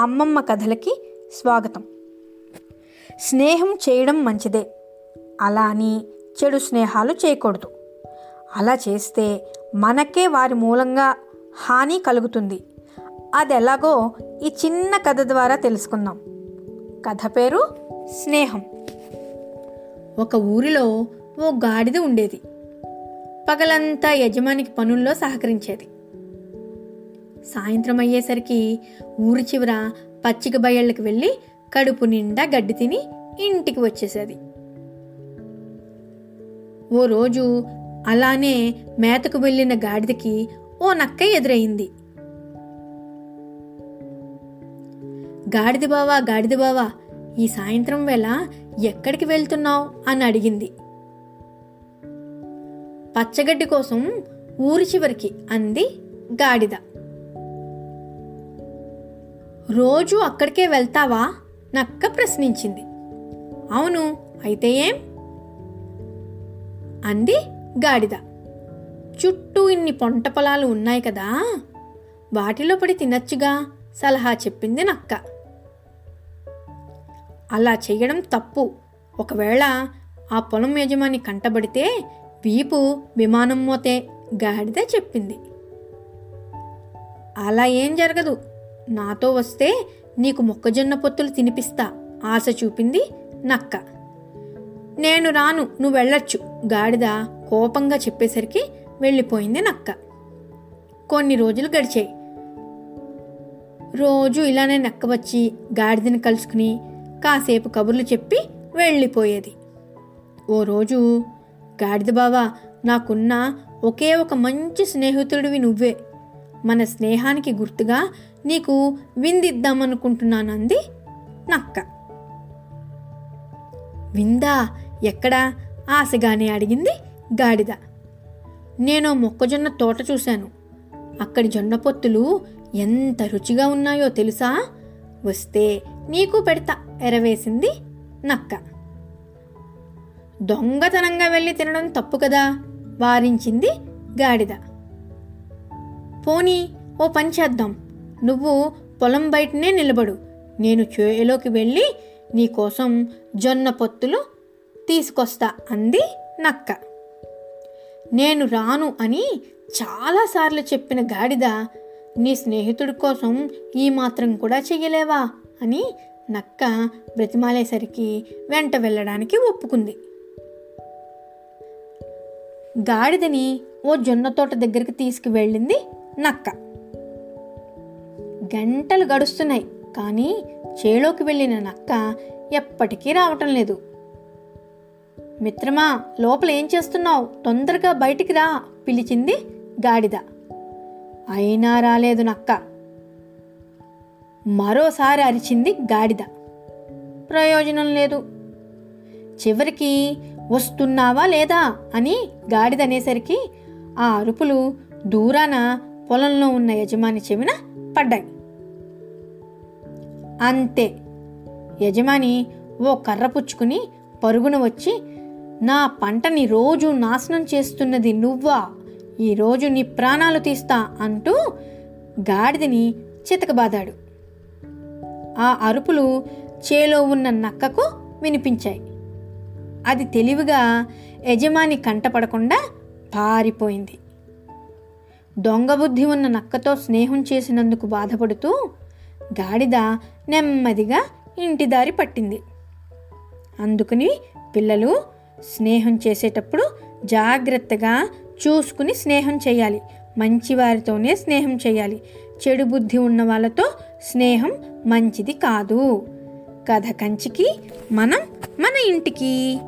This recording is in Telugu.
అమ్మమ్మ కథలకి స్వాగతం. స్నేహం చేయడం మంచిదే. అలా అని చెడు స్నేహాలు చేయకూడదు. అలా చేస్తే మనకే వారి మూలంగా హాని కలుగుతుంది. అది ఎలాగో ఈ చిన్న కథ ద్వారా తెలుసుకుందాం. కథ పేరు స్నేహం. ఒక ఊరిలో ఓ గాడిద ఉండేది. పగలంతా యజమానికి పనుల్లో సహకరించేది. సాయంత్రం అయ్యేసరికి ఊరి చివర పచ్చిక బయళ్ళకి వెళ్ళి కడుపు నిండా గడ్డి తిని ఇంటికి వచ్చేసేది. ఓ రోజు అలానే మేతకు వెళ్ళిన గాడిదకి ఓ నక్క ఎదురయింది గాడిద బావా గాడిద బావా ఈ సాయంత్రం వేళ ఎక్కడికి వెళ్తున్నావు? అని అడిగింది. పచ్చగడ్డి కోసం ఊరి చివరికి అంది గాడిద. రోజు అక్కడికే వెళ్తావా? నక్క ప్రశ్నించింది. అవును అయితే ఏం? అంది గాడిద. చుట్టూ ఇన్ని పొంట పొలాలు ఉన్నాయి కదా వాటిలో పడి తినచ్చుగా సలహా చెప్పింది నక్క. అలా చేయడం తప్పు. ఒకవేళ ఆ పొలం యజమాని కంటబడితే వీపు విమానం మోతే గాడిద చెప్పింది. అలా ఏం జరగదు. నాతో వస్తే నీకు మొక్కజొన్న పొత్తులు తినిపిస్తా. ఆశ చూపింది నక్క. నేను రాను నువ్వు వెళ్ళొచ్చు గాడిద కోపంగా చెప్పేసరికి వెళ్ళిపోయింది నక్క. కొన్ని రోజులు గడిచాయి. రోజు ఇలానే నక్క వచ్చి గాడిదని కలుసుకుని కాసేపు కబుర్లు చెప్పి వెళ్ళిపోయేది. ఓ రోజు గాడిద బావా నాకున్న ఒకే ఒక మంచి స్నేహితుడివి నువ్వే. మన స్నేహానికి గుర్తుగా నీకు విందిద్దామనుకుంటున్నాను అంది నక్క. విందా ఎక్కడా? ఆశగానే అడిగింది గాడిద. నేను మొక్కజొన్న తోట చూశాను. అక్కడి జొన్న పొత్తులు ఎంత రుచిగా ఉన్నాయో తెలుసా? వస్తే నీకు పెడతా ఎరవేసింది నక్క. దొంగతనంగా వెళ్ళి తినడం తప్పు కదా? వారించింది గాడిద. పోనీ ఓ పని చేద్దాం. నువ్వు పొలం బయటనే నిలబడు. నేను చేలోకి వెళ్ళి నీకోసం జొన్న పొత్తులు తీసుకొస్తా అంది నక్క. నేను రాను అని చాలాసార్లు చెప్పిన గాడిద నీ స్నేహితుడి కోసం ఈ మాత్రం కూడా చెయ్యలేవా అని నక్క బ్రతిమాలేసరికి వెంట వెళ్ళడానికి ఒప్పుకుంది. గాడిదని ఓ జొన్న తోట దగ్గరికి తీసుకువెళ్ళింది నక్క. గంటలు గడుస్తున్నాయి. కానీ చేలోకి వెళ్ళిన నక్క ఎప్పటికీ రావటం లేదు. మిత్రమా లోపల ఏం చేస్తున్నావు? తొందరగా బయటికి రా పిలిచింది గాడిద. అయినా రాలేదు నక్క. మరోసారి అరిచింది గాడిద. ప్రయోజనం లేదు. చివరికి వస్తున్నావా లేదా అని గాడిద అనేసరికి ఆ అరుపులు దూరాన పొలంలో ఉన్న యజమాని చెవిన పడ్డాయి. అంతే. యజమాని ఓ కర్ర పుచ్చుకుని పరుగున వచ్చి నా పంటని రోజు నాశనం చేస్తున్నది నువ్వా? ఈరోజు నీ ప్రాణాలు తీస్తా అంటూ గాడిదని చితకబాదాడు. ఆ అరుపులు చేలో ఉన్న నక్కకు వినిపించాయి. అది తెలివిగా యజమాని కంటపడకుండా పారిపోయింది. దొంగ బుద్ధి ఉన్న నక్కతో స్నేహం చేసినందుకు బాధపడుతూ గాడిద నెమ్మదిగా ఇంటి దారి పట్టింది. అందుకని పిల్లలు స్నేహం చేసేటప్పుడు జాగ్రత్తగా చూసుకుని స్నేహం చేయాలి. మంచివారితోనే స్నేహం చేయాలి. చెడు బుద్ధి ఉన్న వాళ్ళతో స్నేహం మంచిది కాదు. కథ కంచికి మనం మన ఇంటికి.